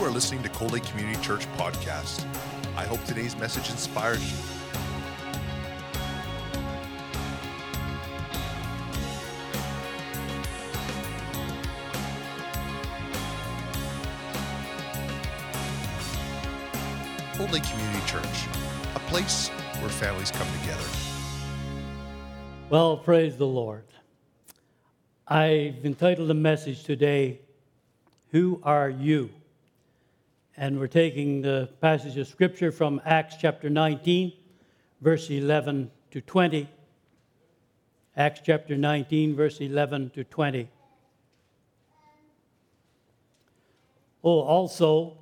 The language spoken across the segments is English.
You are listening to Cold Lake Community Church podcast. I hope today's message inspires you. Cold Lake Community Church, a place where families come together. Well, praise the Lord. I've entitled the message today, Who Are You? And we're taking the passage of Scripture from Acts chapter 19, verse 11 to 20. Acts chapter 19, verse 11 to 20. Oh, also,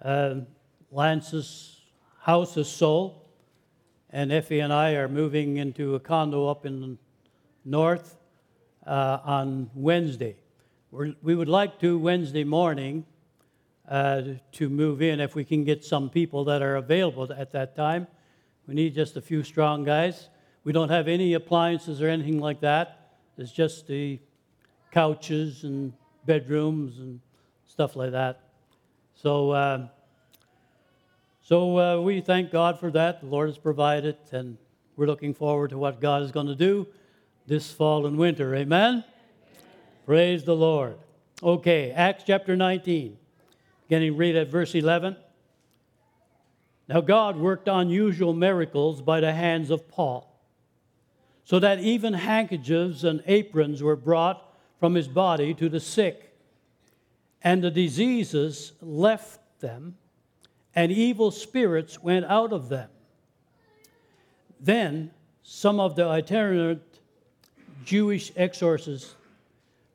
uh, Lance's house is sold, and Effie and I are moving into a condo up in the north uh, on Wednesday. We're, we would like to Wednesday morning uh, to move in if we can get some people that are available at that time. We need just a few strong guys. We don't have any appliances or anything like that. It's just the couches and bedrooms and stuff like that. So, uh, so uh, we thank God for that. The Lord has provided, and we're looking forward to what God is going to do this fall and winter. Amen? Amen? Praise the Lord. Okay, Acts chapter 19. Beginning read at verse 11. Now God worked unusual miracles by the hands of Paul, so that even handkerchiefs and aprons were brought from his body to the sick, and the diseases left them, and evil spirits went out of them. Then some of the itinerant Jewish exorcists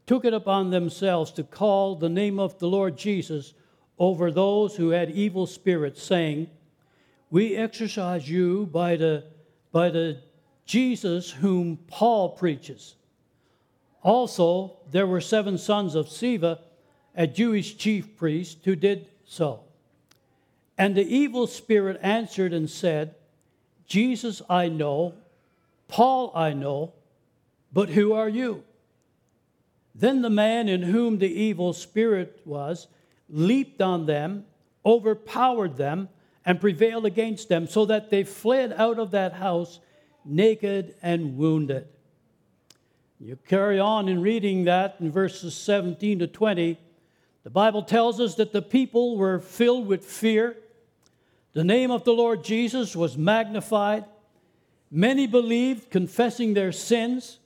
took it upon themselves to call the name of the Lord Jesus over those who had evil spirits, saying, We exorcise you by the, by the Jesus whom Paul preaches. Also, there were seven sons of Sceva, a Jewish chief priest, who did so. And the evil spirit answered and said, Jesus I know, Paul I know, but who are you? Then the man in whom the evil spirit was leaped on them, overpowered them, and prevailed against them, so that they fled out of that house naked and wounded. You carry on in reading that in verses 17 to 20. The Bible tells us that the people were filled with fear. The name of the Lord Jesus was magnified. Many believed, confessing their sins.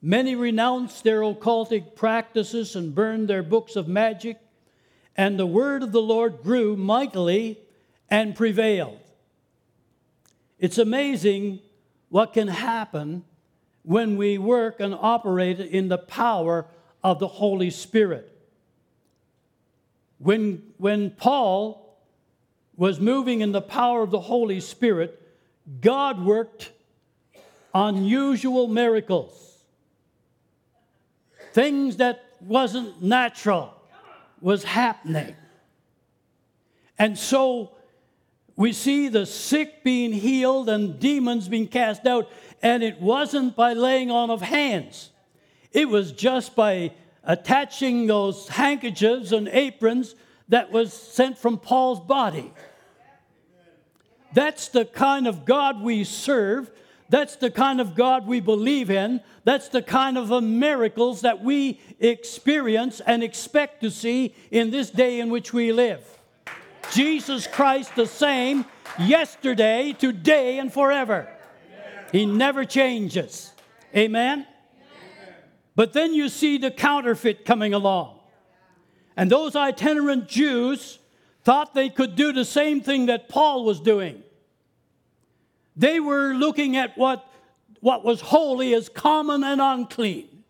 Many renounced their occultic practices and burned their books of magic and the word of the Lord grew mightily and prevailed. It's amazing what can happen when we work and operate in the power of the Holy Spirit. When, when Paul was moving in the power of the Holy Spirit, God worked unusual miracles, things that wasn't natural was happening. And so we see the sick being healed and demons being cast out, and it wasn't by laying on of hands, it was just by attaching those handkerchiefs and aprons that was sent from Paul's body. That's the kind of God we serve. That's the kind of God we believe in. That's the kind of uh, miracles that we experience and expect to see in this day in which we live. Jesus Christ, the same yesterday, today, and forever. He never changes. Amen? But then you see the counterfeit coming along. And those itinerant Jews thought they could do the same thing that Paul was doing. They were looking at what, what was holy as common and unclean.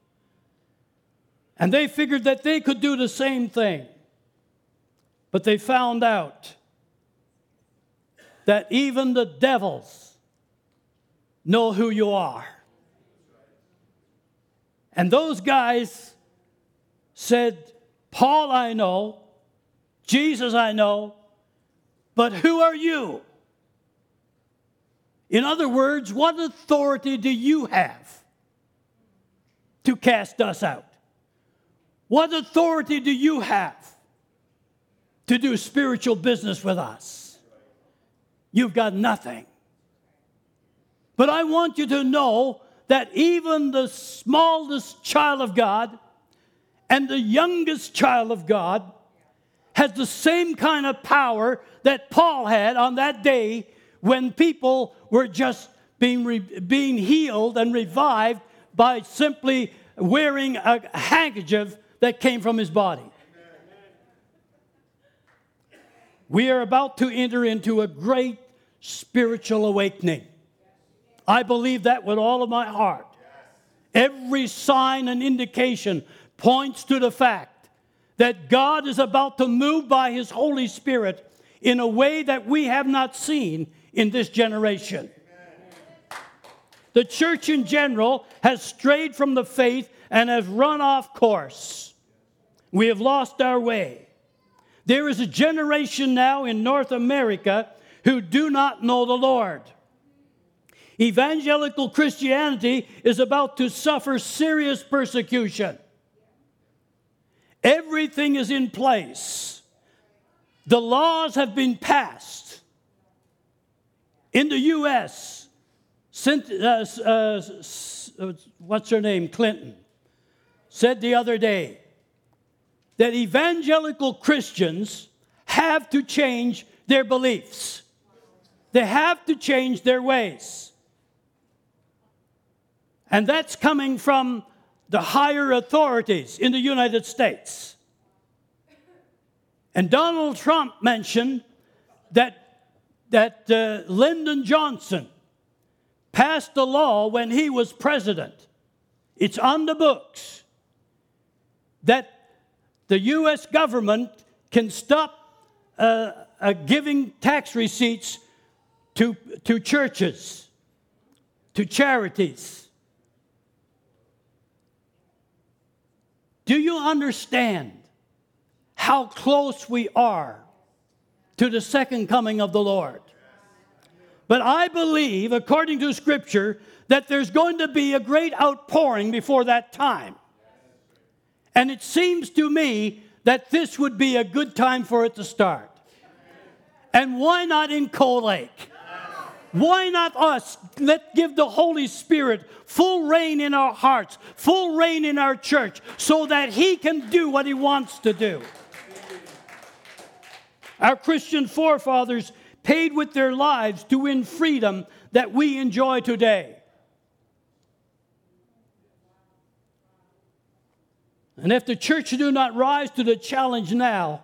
And they figured that they could do the same thing. But they found out that even the devils know who you are. And those guys said, Paul, I know, Jesus, I know, but who are you? In other words, what authority do you have to cast us out? What authority do you have? to do spiritual business with us. You've got nothing. But I want you to know that even the smallest child of God and the youngest child of God has the same kind of power that Paul had on that day when people were just being, re- being healed and revived by simply wearing a handkerchief that came from his body. We are about to enter into a great spiritual awakening. I believe that with all of my heart. Every sign and indication points to the fact that God is about to move by His Holy Spirit in a way that we have not seen in this generation. The church in general has strayed from the faith and has run off course. We have lost our way. There is a generation now in North America who do not know the Lord. Evangelical Christianity is about to suffer serious persecution. Everything is in place. The laws have been passed. In the U.S., uh, uh, what's her name? Clinton said the other day that evangelical Christians have to change their beliefs, they have to change their ways. And that's coming from the higher authorities in the United States. And Donald Trump mentioned that, that uh, Lyndon Johnson passed a law when he was president. It's on the books that the U.S. government can stop uh, uh, giving tax receipts to, to churches, to charities. Do you understand how close we are to the second coming of the Lord? But I believe, according to Scripture, that there's going to be a great outpouring before that time. And it seems to me that this would be a good time for it to start. And why not in Cold Lake? Why not us? Let give the Holy Spirit full reign in our hearts, full reign in our church, so that He can do what He wants to do. Our Christian forefathers paid with their lives to win freedom that we enjoy today. And if the church do not rise to the challenge now,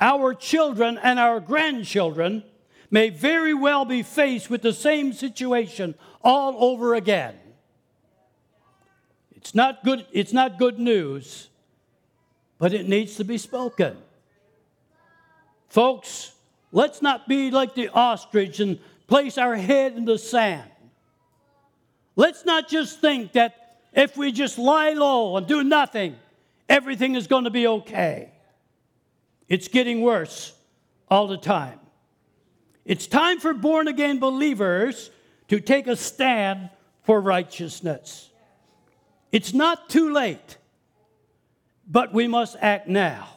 our children and our grandchildren may very well be faced with the same situation all over again. It's not good, it's not good news, but it needs to be spoken. Folks, let's not be like the ostrich and place our head in the sand. Let's not just think that if we just lie low and do nothing, everything is going to be okay. It's getting worse all the time. It's time for born again believers to take a stand for righteousness. It's not too late, but we must act now.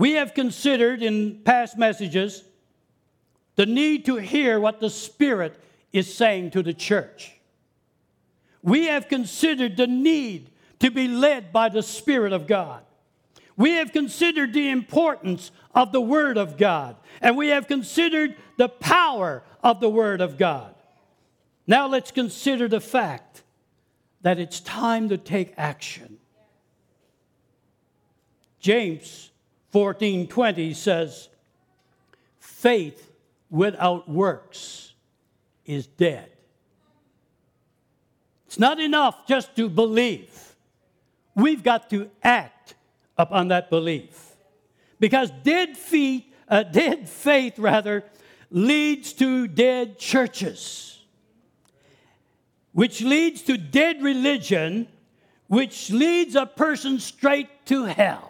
We have considered in past messages the need to hear what the Spirit is saying to the church. We have considered the need to be led by the Spirit of God. We have considered the importance of the Word of God, and we have considered the power of the Word of God. Now let's consider the fact that it's time to take action. James 14:20 says, "Faith without works is dead." It's not enough just to believe. We've got to act upon that belief. Because dead feet, uh, dead faith rather, leads to dead churches, which leads to dead religion, which leads a person straight to hell.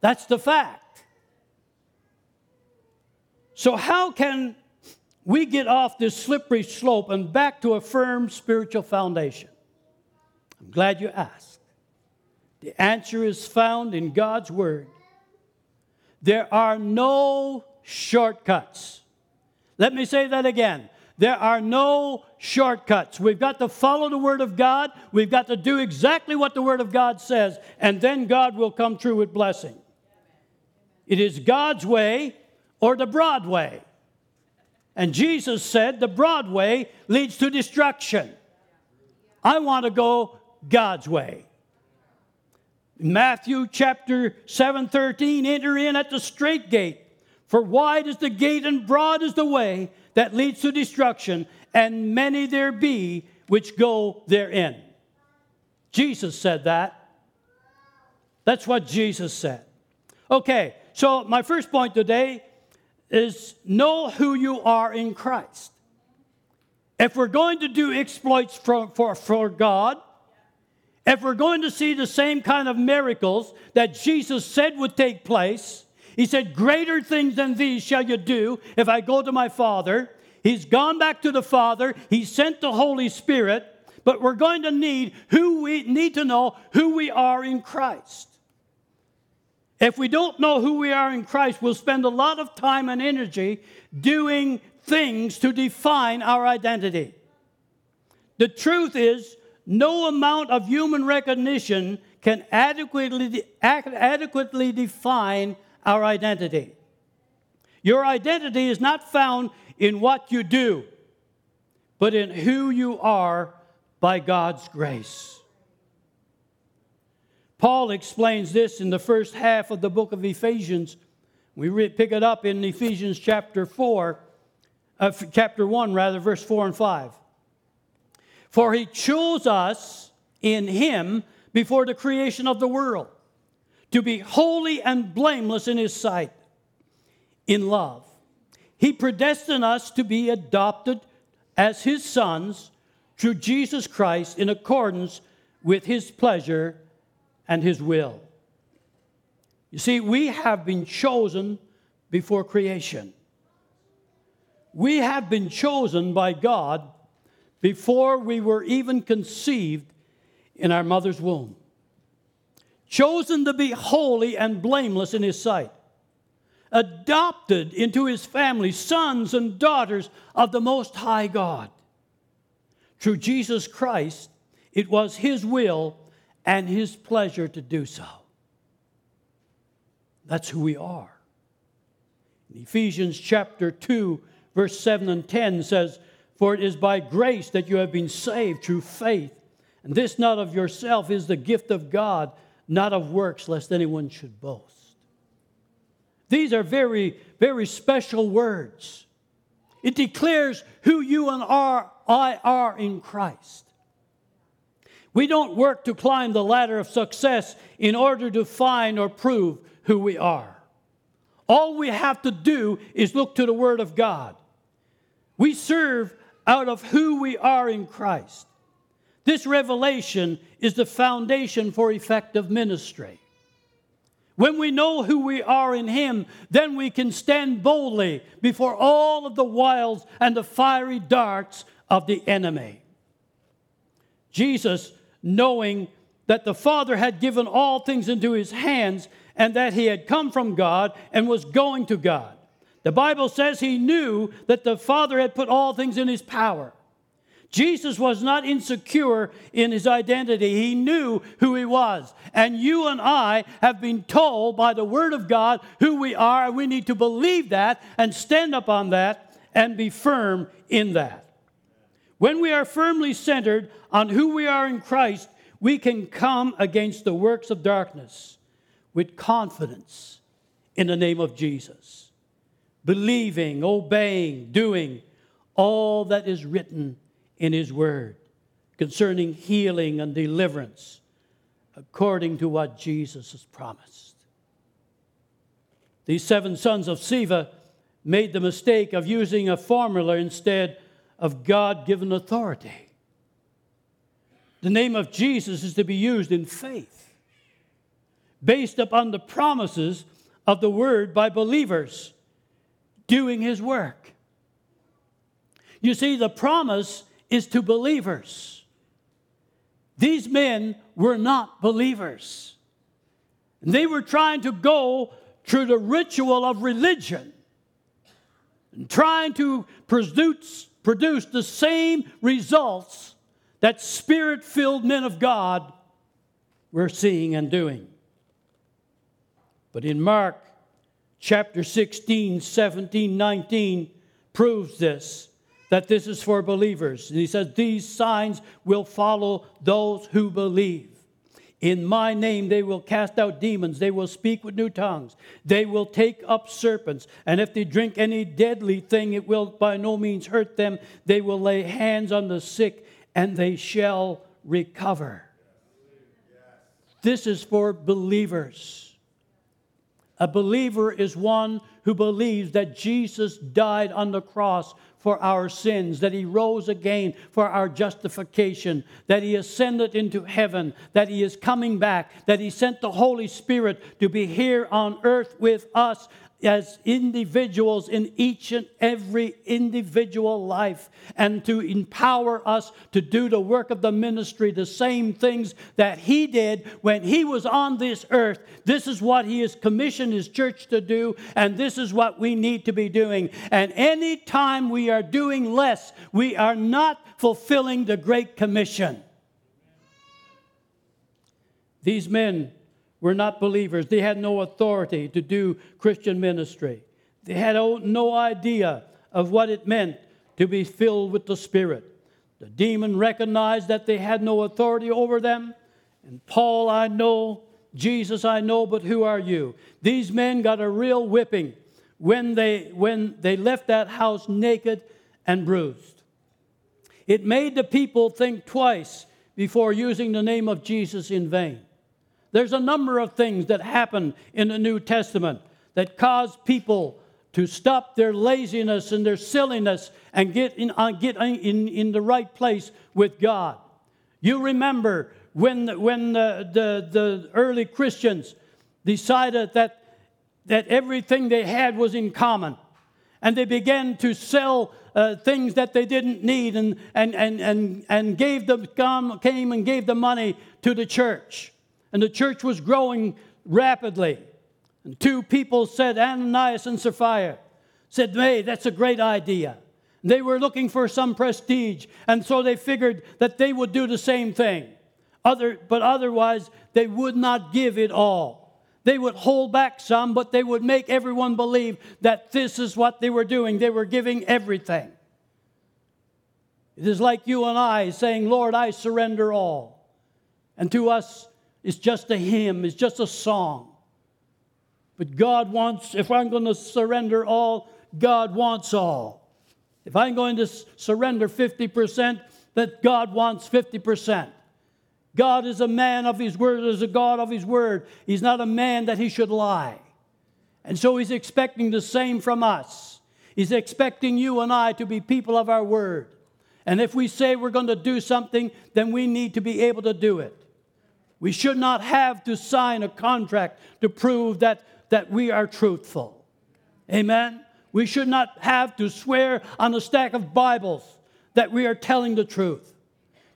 That's the fact. So, how can we get off this slippery slope and back to a firm spiritual foundation? I'm glad you asked. The answer is found in God's Word. there are no shortcuts. Let me say that again. There are no shortcuts. We've got to follow the Word of God. We've got to do exactly what the Word of God says, and then God will come through with blessing. It is God's way or the broad way. And Jesus said the broad way leads to destruction. I want to go God's way. Matthew chapter 7 13, enter in at the straight gate. For wide is the gate and broad is the way that leads to destruction, and many there be which go therein. Jesus said that. That's what Jesus said. Okay, so my first point today is know who you are in Christ. If we're going to do exploits for, for, for God, if we're going to see the same kind of miracles that Jesus said would take place, he said, Greater things than these shall you do if I go to my Father. He's gone back to the Father, He sent the Holy Spirit, but we're going to need who we need to know who we are in Christ. If we don't know who we are in Christ, we'll spend a lot of time and energy doing things to define our identity. The truth is, no amount of human recognition can adequately, adequately define our identity. Your identity is not found in what you do, but in who you are by God's grace. Paul explains this in the first half of the book of Ephesians. We pick it up in Ephesians chapter 4, uh, chapter 1, rather, verse 4 and 5. For he chose us in him before the creation of the world to be holy and blameless in his sight in love. He predestined us to be adopted as his sons through Jesus Christ in accordance with his pleasure and his will. You see, we have been chosen before creation. We have been chosen by God before we were even conceived in our mother's womb. Chosen to be holy and blameless in His sight. Adopted into His family, sons and daughters of the Most High God. Through Jesus Christ, it was His will and His pleasure to do so. That's who we are. In Ephesians chapter 2, verse 7 and 10 says, for it is by grace that you have been saved through faith. And this not of yourself is the gift of God, not of works, lest anyone should boast. These are very, very special words. It declares who you and I are in Christ. We don't work to climb the ladder of success in order to find or prove who we are. All we have to do is look to the Word of God. We serve out of who we are in Christ. This revelation is the foundation for effective ministry. When we know who we are in Him, then we can stand boldly before all of the wiles and the fiery darts of the enemy. Jesus, knowing that the Father had given all things into His hands and that He had come from God and was going to God, the Bible says he knew that the Father had put all things in his power. Jesus was not insecure in his identity. He knew who he was. And you and I have been told by the Word of God who we are, and we need to believe that and stand up on that and be firm in that. When we are firmly centered on who we are in Christ, we can come against the works of darkness with confidence in the name of Jesus believing, obeying, doing all that is written in His Word concerning healing and deliverance according to what Jesus has promised. These seven sons of Sceva made the mistake of using a formula instead of God given authority. The name of Jesus is to be used in faith, based upon the promises of the Word by believers doing his work. You see, the promise is to believers. These men were not believers. They were trying to go through the ritual of religion and trying to produce, produce the same results that spirit filled men of God were seeing and doing. But in Mark chapter 16, 17, 19 proves this that this is for believers. And he says, These signs will follow those who believe. In my name they will cast out demons. They will speak with new tongues. They will take up serpents. And if they drink any deadly thing, it will by no means hurt them. They will lay hands on the sick and they shall recover. This is for believers. A believer is one who believes that Jesus died on the cross for our sins, that he rose again for our justification, that he ascended into heaven, that he is coming back, that he sent the Holy Spirit to be here on earth with us as individuals in each and every individual life and to empower us to do the work of the ministry, the same things that He did when He was on this earth. This is what He has commissioned His church to do, and this is what we need to be doing. And any time we are doing less, we are not fulfilling the Great Commission. These men were not believers. They had no authority to do Christian ministry. They had no idea of what it meant to be filled with the Spirit. The demon recognized that they had no authority over them. And Paul, I know, Jesus, I know, but who are you? These men got a real whipping when they, when they left that house naked and bruised. It made the people think twice before using the name of Jesus in vain. There's a number of things that happen in the New Testament that cause people to stop their laziness and their silliness and get in, uh, get in, in the right place with God. You remember when, when the, the, the early Christians decided that, that everything they had was in common, and they began to sell uh, things that they didn't need and, and, and, and, and gave them, came and gave the money to the church and the church was growing rapidly. And two people said, Ananias and Sapphira, said, Hey, that's a great idea. They were looking for some prestige, and so they figured that they would do the same thing. Other, but otherwise, they would not give it all. They would hold back some, but they would make everyone believe that this is what they were doing. They were giving everything. It is like you and I saying, Lord, I surrender all. And to us, it's just a hymn, it's just a song. But God wants, if I'm going to surrender all, God wants all. If I'm going to surrender 50%, that God wants 50%. God is a man of his word, is a God of his word. He's not a man that he should lie. And so he's expecting the same from us. He's expecting you and I to be people of our word. And if we say we're going to do something, then we need to be able to do it. We should not have to sign a contract to prove that, that we are truthful. Amen? We should not have to swear on a stack of Bibles that we are telling the truth.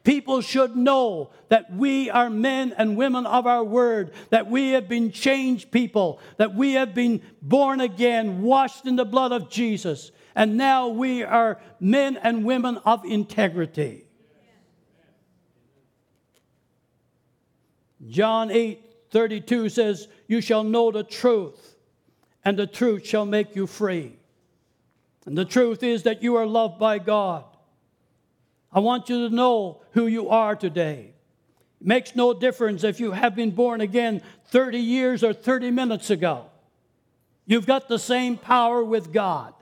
People should know that we are men and women of our word, that we have been changed people, that we have been born again, washed in the blood of Jesus, and now we are men and women of integrity. John 8 32 says, You shall know the truth, and the truth shall make you free. And the truth is that you are loved by God. I want you to know who you are today. It makes no difference if you have been born again 30 years or 30 minutes ago. You've got the same power with God.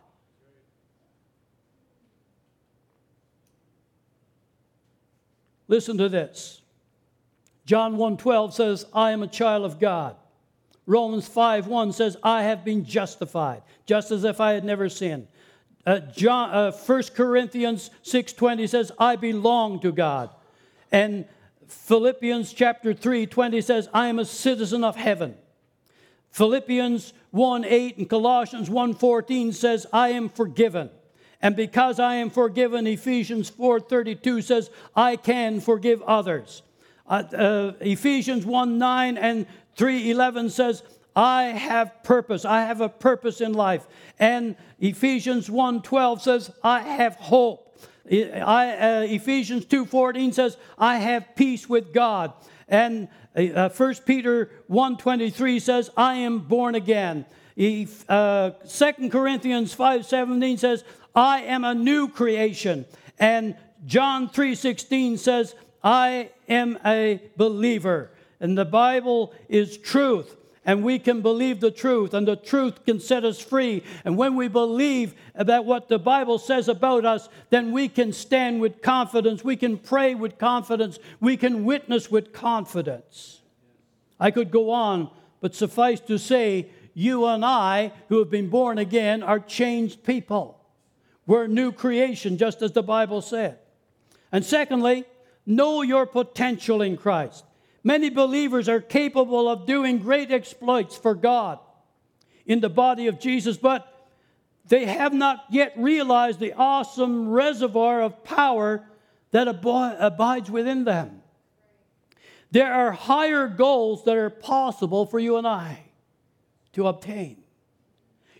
Listen to this. John 1:12 says, "I am a child of God." Romans 5:1 says, "I have been justified, just as if I had never sinned." Uh, John, uh, 1 Corinthians 6:20 says, "I belong to God." And Philippians chapter 3:20 says, "I am a citizen of heaven." Philippians 1:8 and Colossians 1:14 says, "I am forgiven." And because I am forgiven, Ephesians 4:32 says, "I can forgive others." Uh, uh, Ephesians 1 9 and 3 11 says, I have purpose. I have a purpose in life. And Ephesians 1:12 says, I have hope. I, uh, Ephesians 2:14 says, I have peace with God. And uh, 1 Peter 1:23 says, I am born again. Uh, 2 Corinthians 5:17 says, I am a new creation. And John 3:16 says, I am a believer. And the Bible is truth and we can believe the truth, and the truth can set us free. And when we believe about what the Bible says about us, then we can stand with confidence, we can pray with confidence, we can witness with confidence. I could go on, but suffice to say, you and I, who have been born again, are changed people. We're a new creation, just as the Bible said. And secondly, know your potential in Christ. Many believers are capable of doing great exploits for God in the body of Jesus, but they have not yet realized the awesome reservoir of power that abides within them. There are higher goals that are possible for you and I to obtain.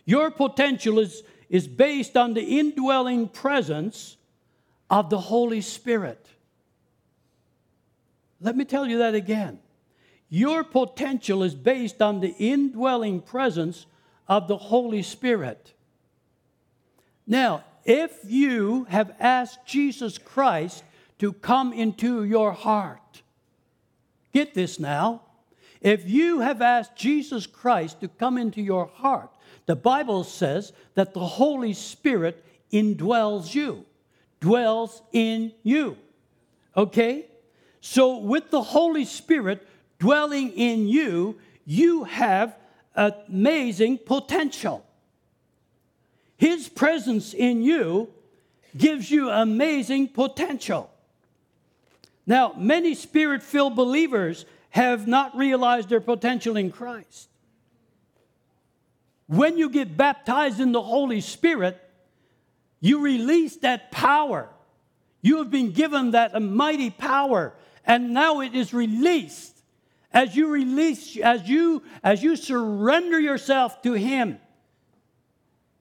Your potential is, is based on the indwelling presence of the Holy Spirit. Let me tell you that again. Your potential is based on the indwelling presence of the Holy Spirit. Now, if you have asked Jesus Christ to come into your heart, get this now. If you have asked Jesus Christ to come into your heart, the Bible says that the Holy Spirit indwells you, dwells in you. Okay? So, with the Holy Spirit dwelling in you, you have amazing potential. His presence in you gives you amazing potential. Now, many spirit filled believers have not realized their potential in Christ. When you get baptized in the Holy Spirit, you release that power. You have been given that mighty power and now it is released. As you release as you as you surrender yourself to him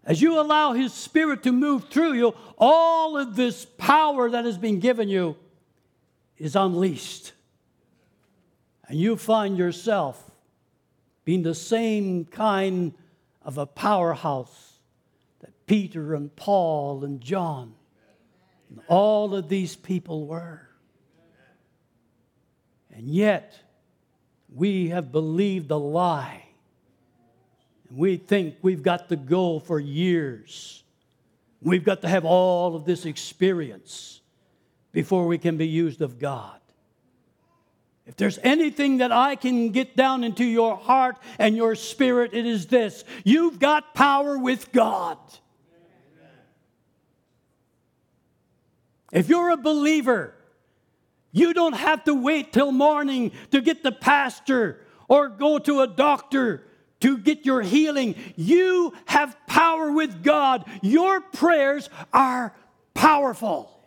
as you allow his spirit to move through you all of this power that has been given you is unleashed. And you find yourself being the same kind of a powerhouse that Peter and Paul and John and all of these people were and yet, we have believed a lie. And we think we've got to go for years. We've got to have all of this experience before we can be used of God. If there's anything that I can get down into your heart and your spirit, it is this you've got power with God. If you're a believer, you don't have to wait till morning to get the pastor or go to a doctor to get your healing. You have power with God. Your prayers are powerful.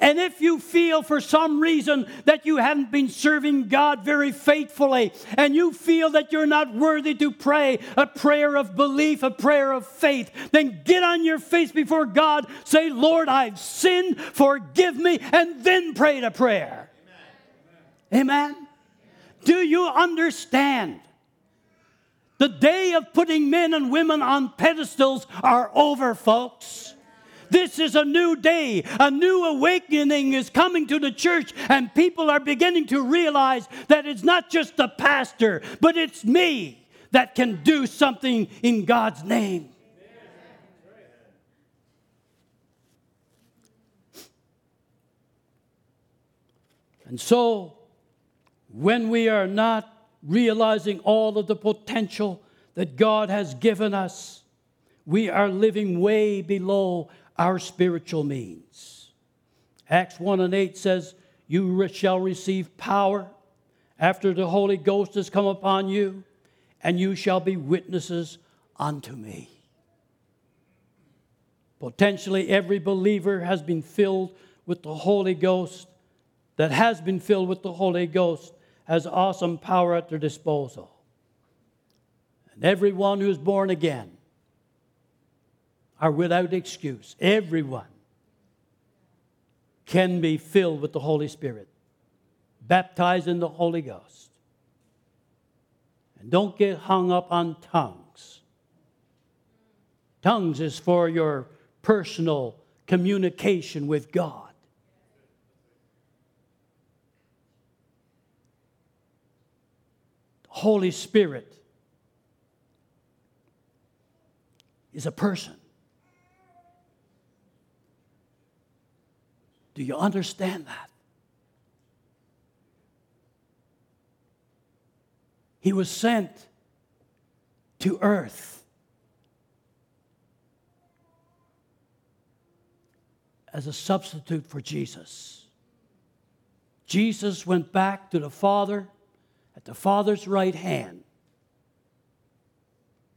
And if you feel for some reason that you haven't been serving God very faithfully, and you feel that you're not worthy to pray a prayer of belief, a prayer of faith, then get on your face before God, say, Lord, I've sinned, forgive me, and then pray the prayer. Amen. Amen. Do you understand? The day of putting men and women on pedestals are over, folks. This is a new day. A new awakening is coming to the church, and people are beginning to realize that it's not just the pastor, but it's me that can do something in God's name. And so, when we are not realizing all of the potential that God has given us, we are living way below our spiritual means. Acts 1 and 8 says, You shall receive power after the Holy Ghost has come upon you, and you shall be witnesses unto me. Potentially, every believer has been filled with the Holy Ghost, that has been filled with the Holy Ghost, has awesome power at their disposal. And everyone who is born again are without excuse. Everyone can be filled with the Holy Spirit, baptized in the Holy Ghost. And don't get hung up on tongues. Tongues is for your personal communication with God. The Holy Spirit is a person. Do you understand that? He was sent to earth as a substitute for Jesus. Jesus went back to the Father at the Father's right hand.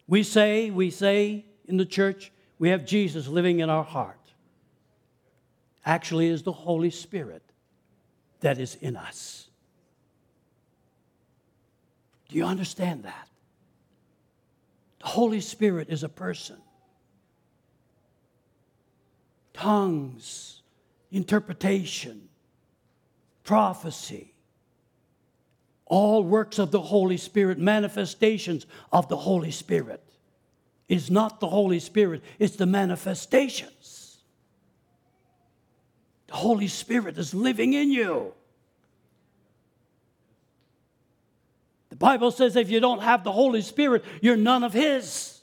We say, we say in the church, we have Jesus living in our heart. Actually, is the Holy Spirit that is in us. Do you understand that? The Holy Spirit is a person. Tongues, interpretation, prophecy, all works of the Holy Spirit, manifestations of the Holy Spirit. Is not the Holy Spirit, it's the manifestations. The Holy Spirit is living in you. The Bible says if you don't have the Holy Spirit, you're none of His.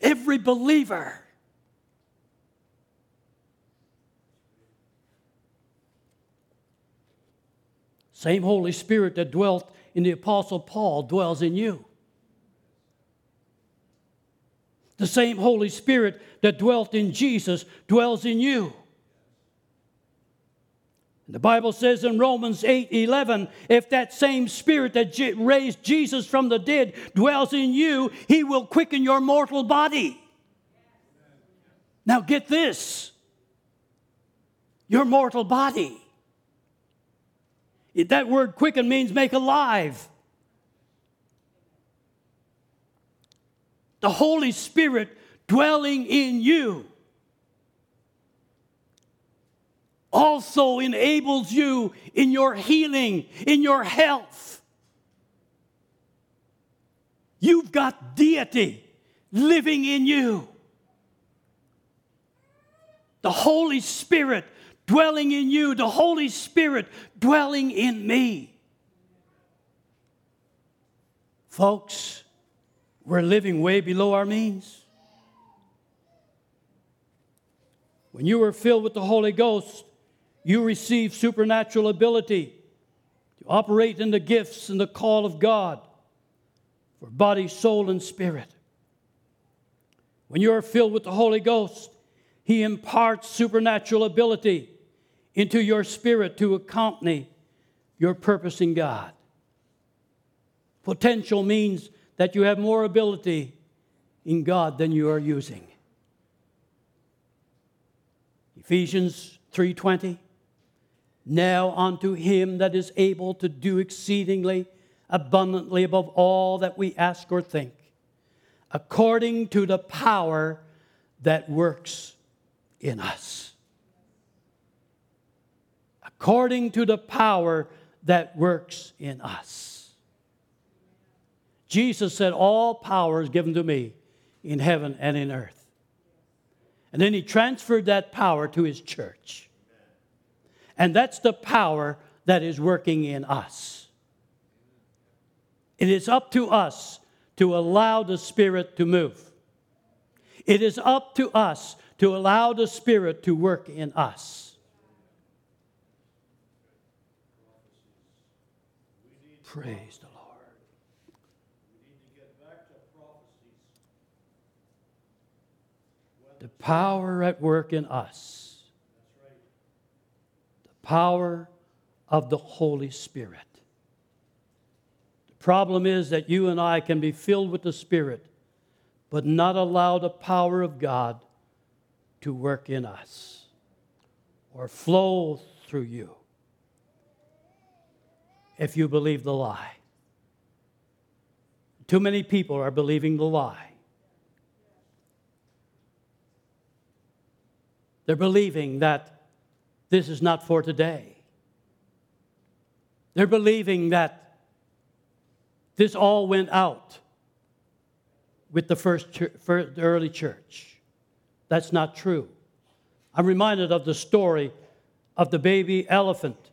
Every believer. Same Holy Spirit that dwelt in the Apostle Paul dwells in you. The same Holy Spirit that dwelt in Jesus dwells in you. The Bible says in Romans 8 11, if that same spirit that raised Jesus from the dead dwells in you, he will quicken your mortal body. Now get this your mortal body. That word quicken means make alive. The Holy Spirit dwelling in you also enables you in your healing, in your health. You've got deity living in you. The Holy Spirit dwelling in you, the Holy Spirit dwelling in me. Folks, we're living way below our means. When you were filled with the Holy Ghost, you receive supernatural ability to operate in the gifts and the call of God for body, soul, and spirit. When you are filled with the Holy Ghost, He imparts supernatural ability into your spirit to accompany your purpose in God. Potential means that you have more ability in God than you are using. Ephesians 3:20 now unto him that is able to do exceedingly abundantly above all that we ask or think, according to the power that works in us. According to the power that works in us. Jesus said, All power is given to me in heaven and in earth. And then he transferred that power to his church. And that's the power that is working in us. It is up to us to allow the Spirit to move. It is up to us to allow the Spirit to work in us. Praise the Lord. The power at work in us the power of the Holy Spirit. The problem is that you and I can be filled with the Spirit, but not allow the power of God to work in us or flow through you if you believe the lie. too many people are believing the lie. They're believing that this is not for today. They're believing that this all went out with the first, church, early church. That's not true. I'm reminded of the story of the baby elephant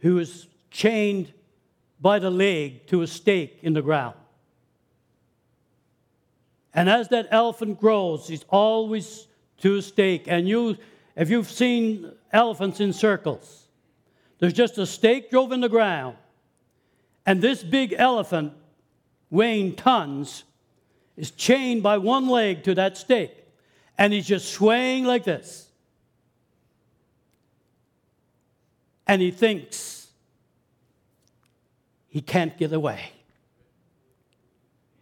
who was chained by the leg to a stake in the ground. And as that elephant grows, he's always to a stake. And you, if you've seen elephants in circles, there's just a stake drove in the ground. And this big elephant, weighing tons, is chained by one leg to that stake. And he's just swaying like this. And he thinks he can't get away.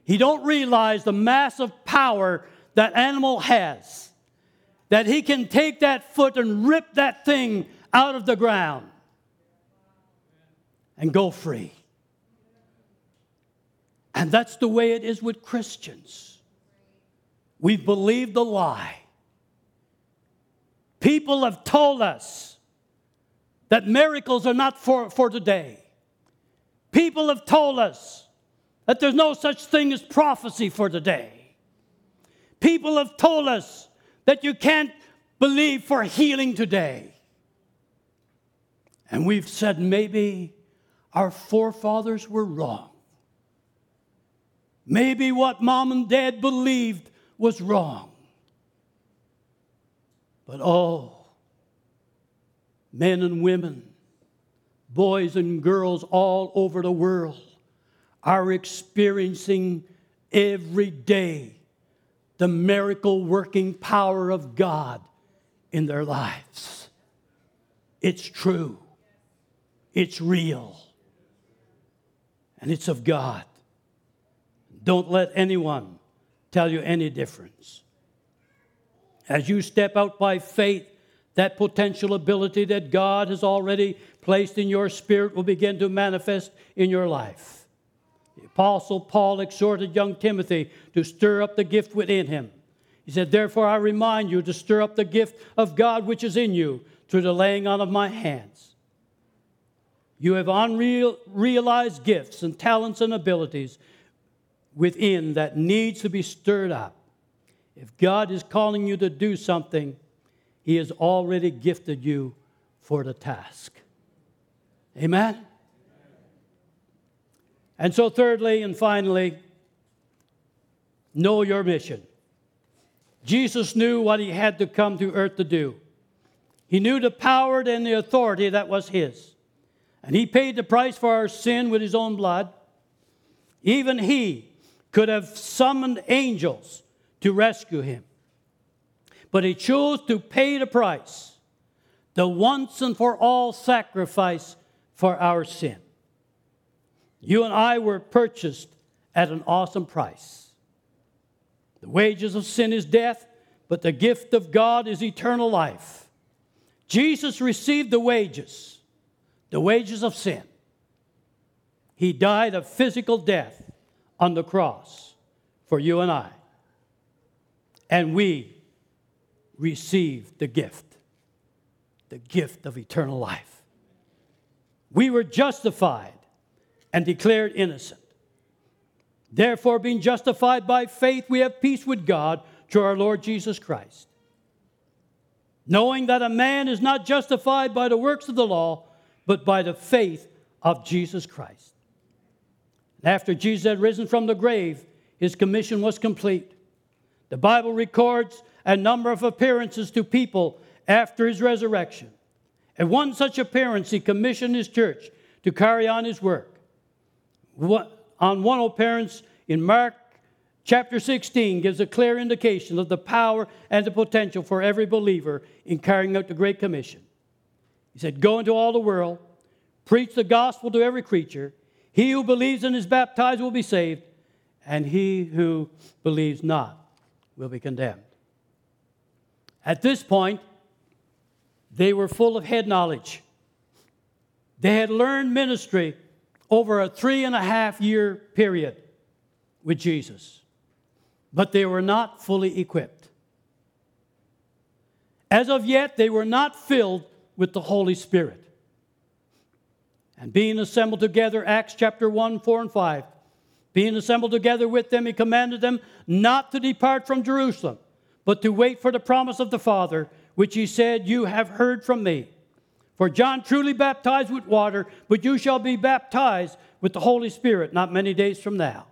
He don't realize the massive power that animal has. That he can take that foot and rip that thing out of the ground and go free. And that's the way it is with Christians. We've believed the lie. People have told us that miracles are not for, for today. People have told us that there's no such thing as prophecy for today. People have told us that you can't believe for healing today. And we've said maybe our forefathers were wrong. Maybe what mom and dad believed was wrong. But oh, men and women, boys and girls all over the world are experiencing every day the miracle working power of God in their lives. It's true, it's real, and it's of God. Don't let anyone tell you any difference. As you step out by faith, that potential ability that God has already placed in your spirit will begin to manifest in your life. The Apostle Paul exhorted young Timothy to stir up the gift within him. He said, Therefore, I remind you to stir up the gift of God which is in you through the laying on of my hands. You have unrealized gifts and talents and abilities within that needs to be stirred up. If God is calling you to do something, He has already gifted you for the task. Amen? And so, thirdly and finally, know your mission. Jesus knew what he had to come to earth to do. He knew the power and the authority that was his. And he paid the price for our sin with his own blood. Even he could have summoned angels to rescue him. But he chose to pay the price, the once and for all sacrifice for our sin. You and I were purchased at an awesome price. The wages of sin is death, but the gift of God is eternal life. Jesus received the wages, the wages of sin. He died a physical death on the cross for you and I. And we received the gift, the gift of eternal life. We were justified and declared innocent. Therefore, being justified by faith, we have peace with God through our Lord Jesus Christ. Knowing that a man is not justified by the works of the law, but by the faith of Jesus Christ. After Jesus had risen from the grave, his commission was complete. The Bible records a number of appearances to people after his resurrection. At one such appearance, he commissioned his church to carry on his work. On one appearance in Mark chapter 16 gives a clear indication of the power and the potential for every believer in carrying out the Great Commission. He said, Go into all the world, preach the gospel to every creature. He who believes and is baptized will be saved, and he who believes not will be condemned. At this point, they were full of head knowledge. They had learned ministry over a three and a half year period. with Jesus, but they were not fully equipped. As of yet, they were not filled with the Holy Spirit. And being assembled together, Acts chapter 1, 4, and 5, being assembled together with them, he commanded them not to depart from Jerusalem, but to wait for the promise of the Father, which he said, You have heard from me. For John truly baptized with water, but you shall be baptized with the Holy Spirit not many days from now.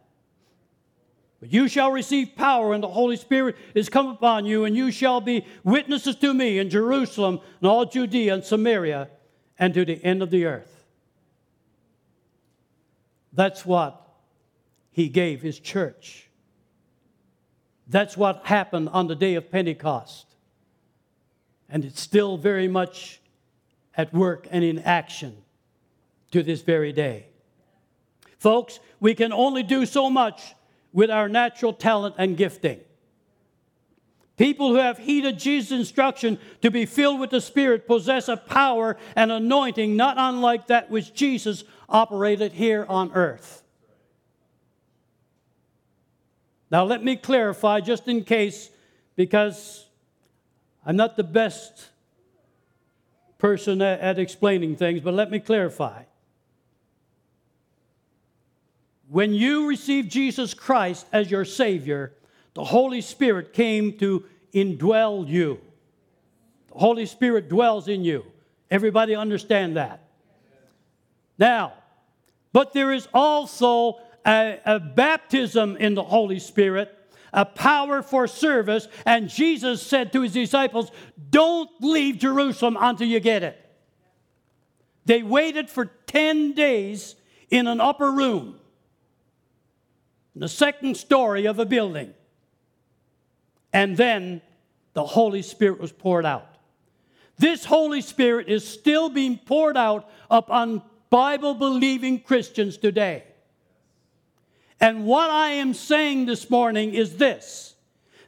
But you shall receive power, and the Holy Spirit is come upon you, and you shall be witnesses to me in Jerusalem and all Judea and Samaria and to the end of the earth. That's what he gave his church. That's what happened on the day of Pentecost. And it's still very much at work and in action to this very day. Folks, we can only do so much with our natural talent and gifting. People who have heeded Jesus' instruction to be filled with the Spirit possess a power and anointing not unlike that which Jesus operated here on earth. Now, let me clarify just in case, because I'm not the best person at, at explaining things, but let me clarify. When you received Jesus Christ as your Savior, the Holy Spirit came to indwell you. The Holy Spirit dwells in you. Everybody understand that? Now, but there is also a, a, baptism in the Holy Spirit, a power for service, and Jesus said to his disciples, Don't leave Jerusalem until you get it. They waited for 10 days in an upper room the second story of a building. And then the Holy Spirit was poured out. This Holy Spirit is still being poured out upon Bible believing Christians today. And what I am saying this morning is this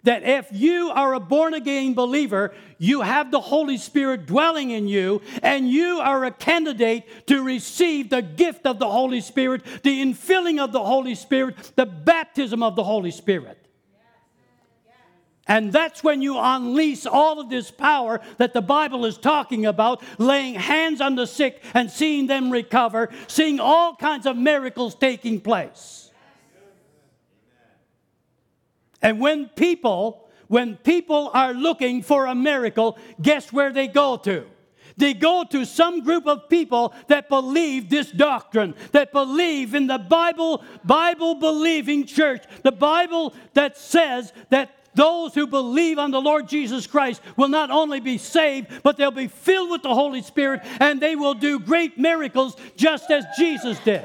that if you are a born again believer, you have the Holy Spirit dwelling in you, and you are a candidate to receive the gift of the Holy Spirit, the infilling of the Holy Spirit, the baptism of the Holy Spirit. And that's when you unleash all of this power that the Bible is talking about, laying hands on the sick and seeing them recover, seeing all kinds of miracles taking place. And when people, when people are looking for a miracle, guess where they go to? They go to some group of people that believe this doctrine, that believe in the Bible, Bible believing church, the Bible that says that those who believe on the Lord Jesus Christ will not only be saved, but they'll be filled with the Holy Spirit and they will do great miracles just as Jesus did.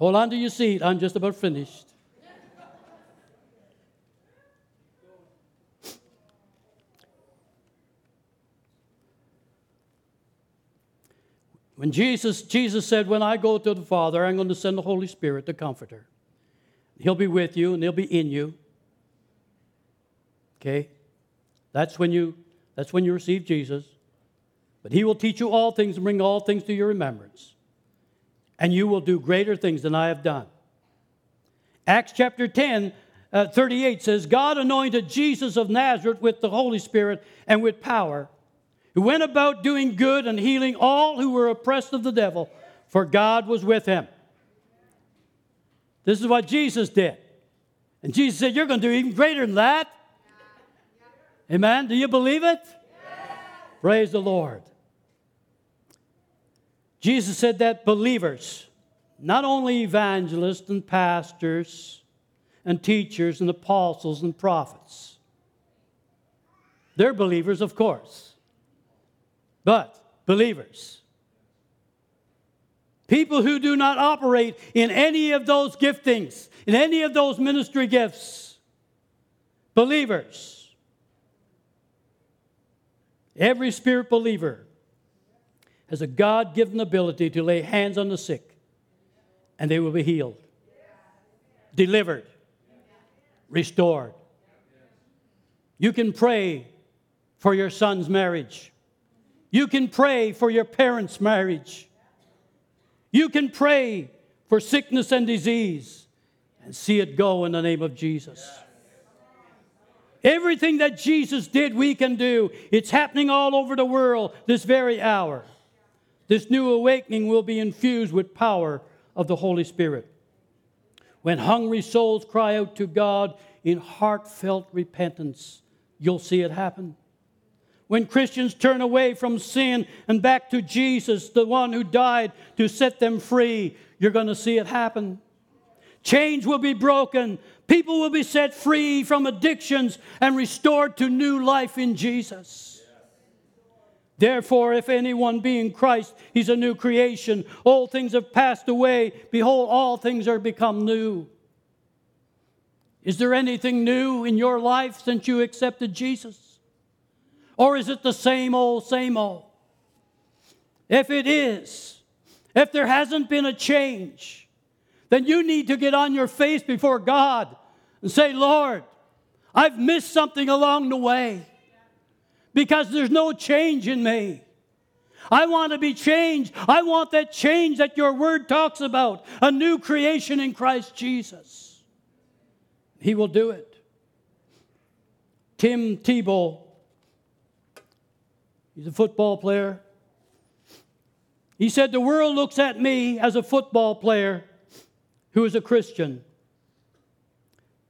Hold on to your seat. I'm just about finished. When Jesus, Jesus said, When I go to the Father, I'm going to send the Holy Spirit, the Comforter. He'll be with you and he'll be in you. Okay? That's when you that's when you receive Jesus. But he will teach you all things and bring all things to your remembrance and you will do greater things than I have done. Acts chapter 10, uh, 38 says, God anointed Jesus of Nazareth with the Holy Spirit and with power, who went about doing good and healing all who were oppressed of the devil, for God was with him. This is what Jesus did. And Jesus said, You're going to do even greater than that. Amen. Do you believe it? Praise the Lord. Jesus said that believers, not only evangelists and pastors and teachers and apostles and prophets, they're believers, of course, but believers. People who do not operate in any of those giftings, in any of those ministry gifts, believers. Every spirit believer has a God given ability to lay hands on the sick and they will be healed, delivered, restored. You can pray for your son's marriage. You can pray for your parents' marriage. You can pray for sickness and disease and see it go in the name of Jesus. Everything that Jesus did, we can do. It's happening all over the world this very hour. This new awakening will be infused with power of the Holy Spirit. When hungry souls cry out to God in heartfelt repentance, you'll see it happen. When Christians turn away from sin and back to Jesus, the one who died to set them free, you're going to see it happen. Chains will be broken. People will be set free from addictions and restored to new life in Jesus. Therefore, if anyone be in Christ, he's a new creation. Old things have passed away. Behold, all things are become new. Is there anything new in your life since you accepted Jesus? Or is it the same old, same old? If it is, if there hasn't been a change, then you need to get on your face before God and say, Lord, I've missed something along the way because there's no change in me. I want to be changed. I want that change that your word talks about a new creation in Christ Jesus. He will do it. Tim Tebow, he's a football player. He said, The world looks at me as a football player who is a Christian.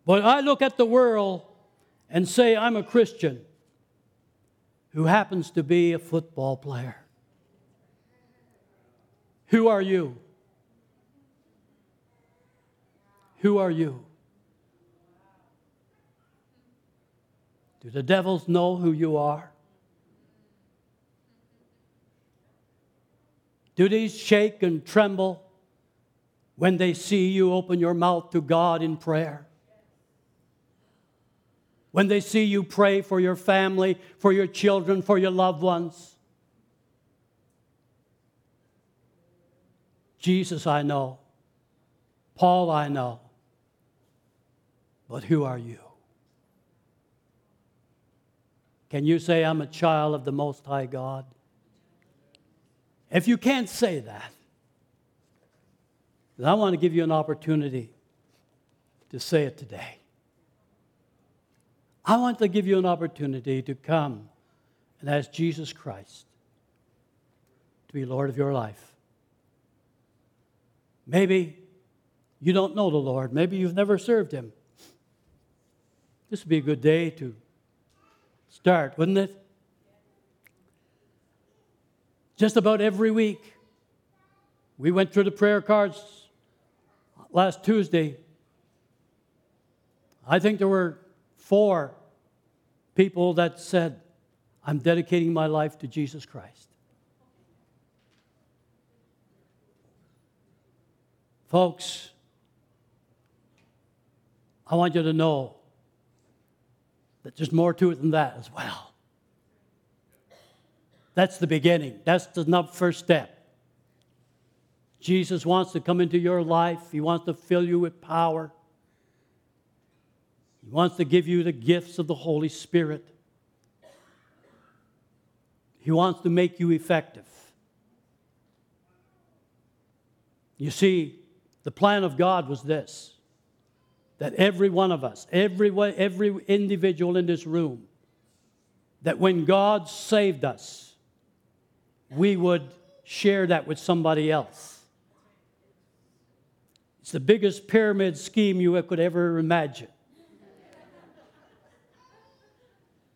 But I look at the world and say, I'm a Christian who happens to be a football player. Who are you? Who are you? Do the devils know who you are? Do these shake and tremble when they see you open your mouth to God in prayer. When they see you pray for your family, for your children, for your loved ones. Jesus, I know. Paul, I know. But who are you? Can you say, I'm a child of the Most High God? If you can't say that, and I want to give you an opportunity to say it today. I want to give you an opportunity to come and ask Jesus Christ to be Lord of your life. Maybe you don't know the Lord, maybe you've never served Him. This would be a good day to start, wouldn't it? Just about every week, we went through the prayer cards last Tuesday, I think there were four people that said, I'm dedicating my life to Jesus Christ. Folks, I want you to know that there's more to it than that as well. That's the beginning. That's the first step. Jesus wants to come into your life, He wants to fill you with power. He wants to give you the gifts of the Holy Spirit. He wants to make you effective. You see, the plan of God was this that every one of us, every, every individual in this room, that when God saved us, we would share that with somebody else. It's the biggest pyramid scheme you could ever imagine.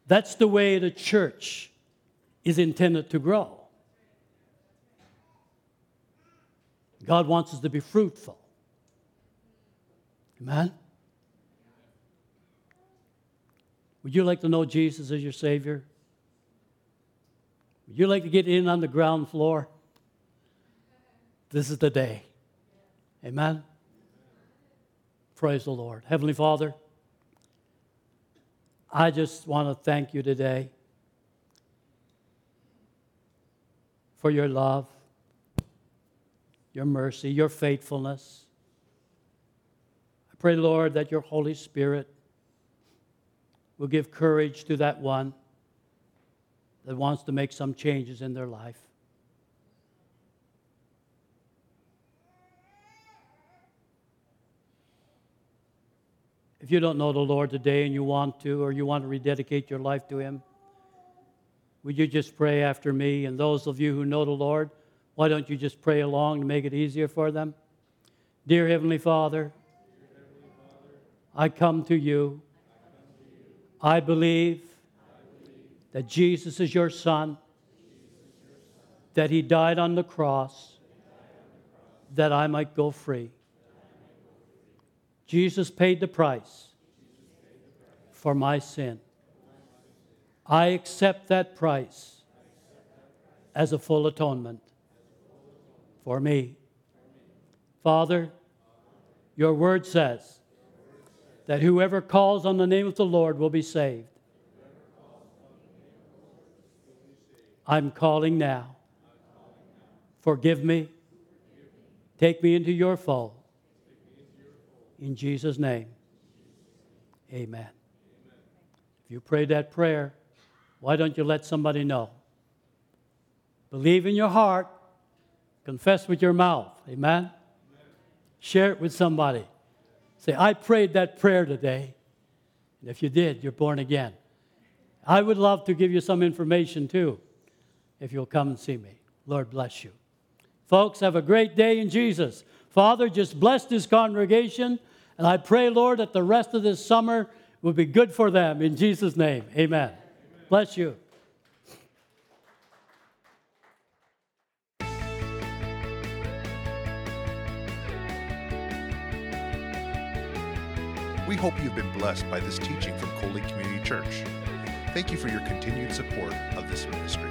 That's the way the church is intended to grow. God wants us to be fruitful. Amen? Would you like to know Jesus as your Savior? Would you like to get in on the ground floor? This is the day. Amen? Praise the Lord. Heavenly Father, I just want to thank you today for your love, your mercy, your faithfulness. I pray, Lord, that your Holy Spirit will give courage to that one that wants to make some changes in their life. If you don't know the Lord today and you want to, or you want to rededicate your life to Him, would you just pray after me? And those of you who know the Lord, why don't you just pray along to make it easier for them? Dear Heavenly Father, I come to you. I believe that Jesus is your Son, that He died on the cross, that I might go free. Jesus paid the price for my sin. I accept that price as a full atonement for me. Father, your word says that whoever calls on the name of the Lord will be saved. I'm calling now. Forgive me. Take me into your fold. In Jesus' name, amen. If you prayed that prayer, why don't you let somebody know? Believe in your heart, confess with your mouth. Amen? Share it with somebody. Say, I prayed that prayer today. And if you did, you're born again. I would love to give you some information too, if you'll come and see me. Lord bless you. Folks, have a great day in Jesus. Father, just bless this congregation. And I pray, Lord, that the rest of this summer will be good for them. In Jesus' name, amen. amen. Bless you. We hope you've been blessed by this teaching from Coley Community Church. Thank you for your continued support of this ministry.